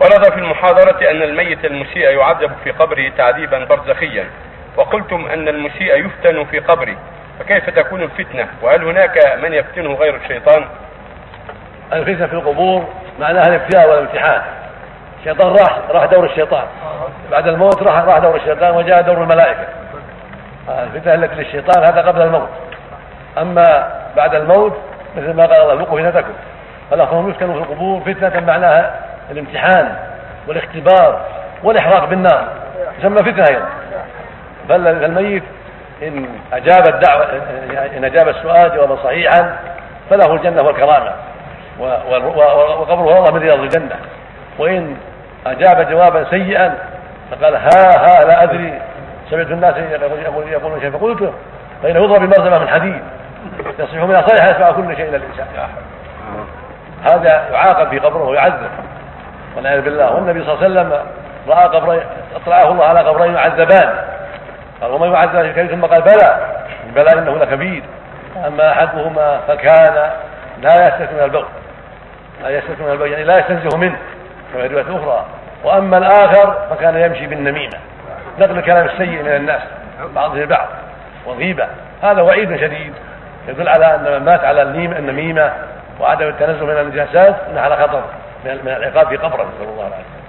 ورد في المحاضرة أن الميت المسيء يعذب في قبره تعذيبا برزخيا. وقلتم أن المسيء يفتن في قبره فكيف تكون الفتنة؟ وهل هناك من يفتنه غير الشيطان؟ الفتنة في القبور معناها الابتلاء والامتحان. الشيطان راح راح دور الشيطان. بعد الموت راح راح دور الشيطان وجاء دور الملائكة. الفتنة التي للشيطان هذا قبل الموت. أما بعد الموت مثل ما قال الله ذوقوا فتنتكم. فالأخوان يفتنوا في القبور فتنة معناها الامتحان والاختبار والإحراق بالنار. يسمى فتنة أيضا. فالميت إن أجاب الدعوة إن أجاب السؤال جوابا صحيحا فله الجنة والكرامة. وقبره الله من رياض الجنة. وإن أجاب جوابا سيئا فقال ها ها لا أدري. سمعت الناس يقولون شيء فقلته فإنه يضرب بمرتبة من حديد يصيح من صيحة يسمع كل شيء إلى الإنسان. هذا يعاقب في قبره ويعذب. والعياذ بالله. والنبي صلى الله عليه وسلم رأى قبرين اطلعه الله على قبرين يعذبان قال وما يعذب في ثم قال بلى. بلى إنه لكبير. أما أحدهما فكان لا يستثني من البغي. لا يستثني من البغي يعني لا يستنزه منه كما في أخرى. وأما الآخر فكان يمشي بالنميمة. نقل الكلام السيء من الناس بعضهم البعض والغيبه هذا وعيد شديد يدل على أن من مات على النميمة وعدم التنزه من النجاسات انه على خطر من العقاب في قبره نسأل الله العافية.